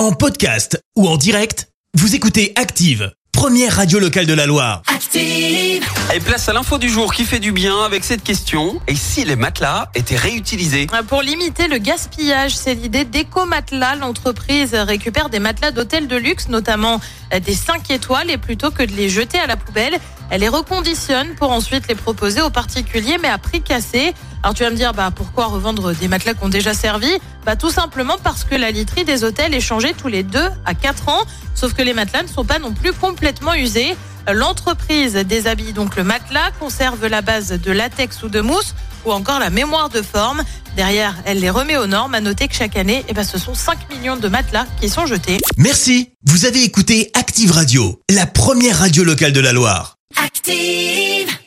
En podcast ou en direct, vous écoutez Active, première radio locale de la Loire. Active. Et place à l'info du jour qui fait du bien avec cette question. Et si les matelas étaient réutilisés? Pour limiter le gaspillage, c'est l'idée d'Eco-Matelas. L'entreprise récupère des matelas d'hôtels de luxe, notamment des 5 étoiles, et plutôt que de les jeter à la poubelle, elle les reconditionne pour ensuite les proposer aux particuliers, mais à prix cassé. Alors tu vas me dire, bah, pourquoi revendre des matelas qui ont déjà servi? Bah, Tout simplement parce que la literie des hôtels est changée tous les 2 à 4 ans, sauf que les matelas ne sont pas non plus complètement usés. L'entreprise déshabille donc le matelas, conserve la base de latex ou de mousse ou encore la mémoire de forme. Derrière, elle les remet aux normes. À noter que chaque année, eh ben, ce sont 5 millions de matelas qui sont jetés. Merci. Vous avez écouté Active Radio, la première radio locale de la Loire. Active.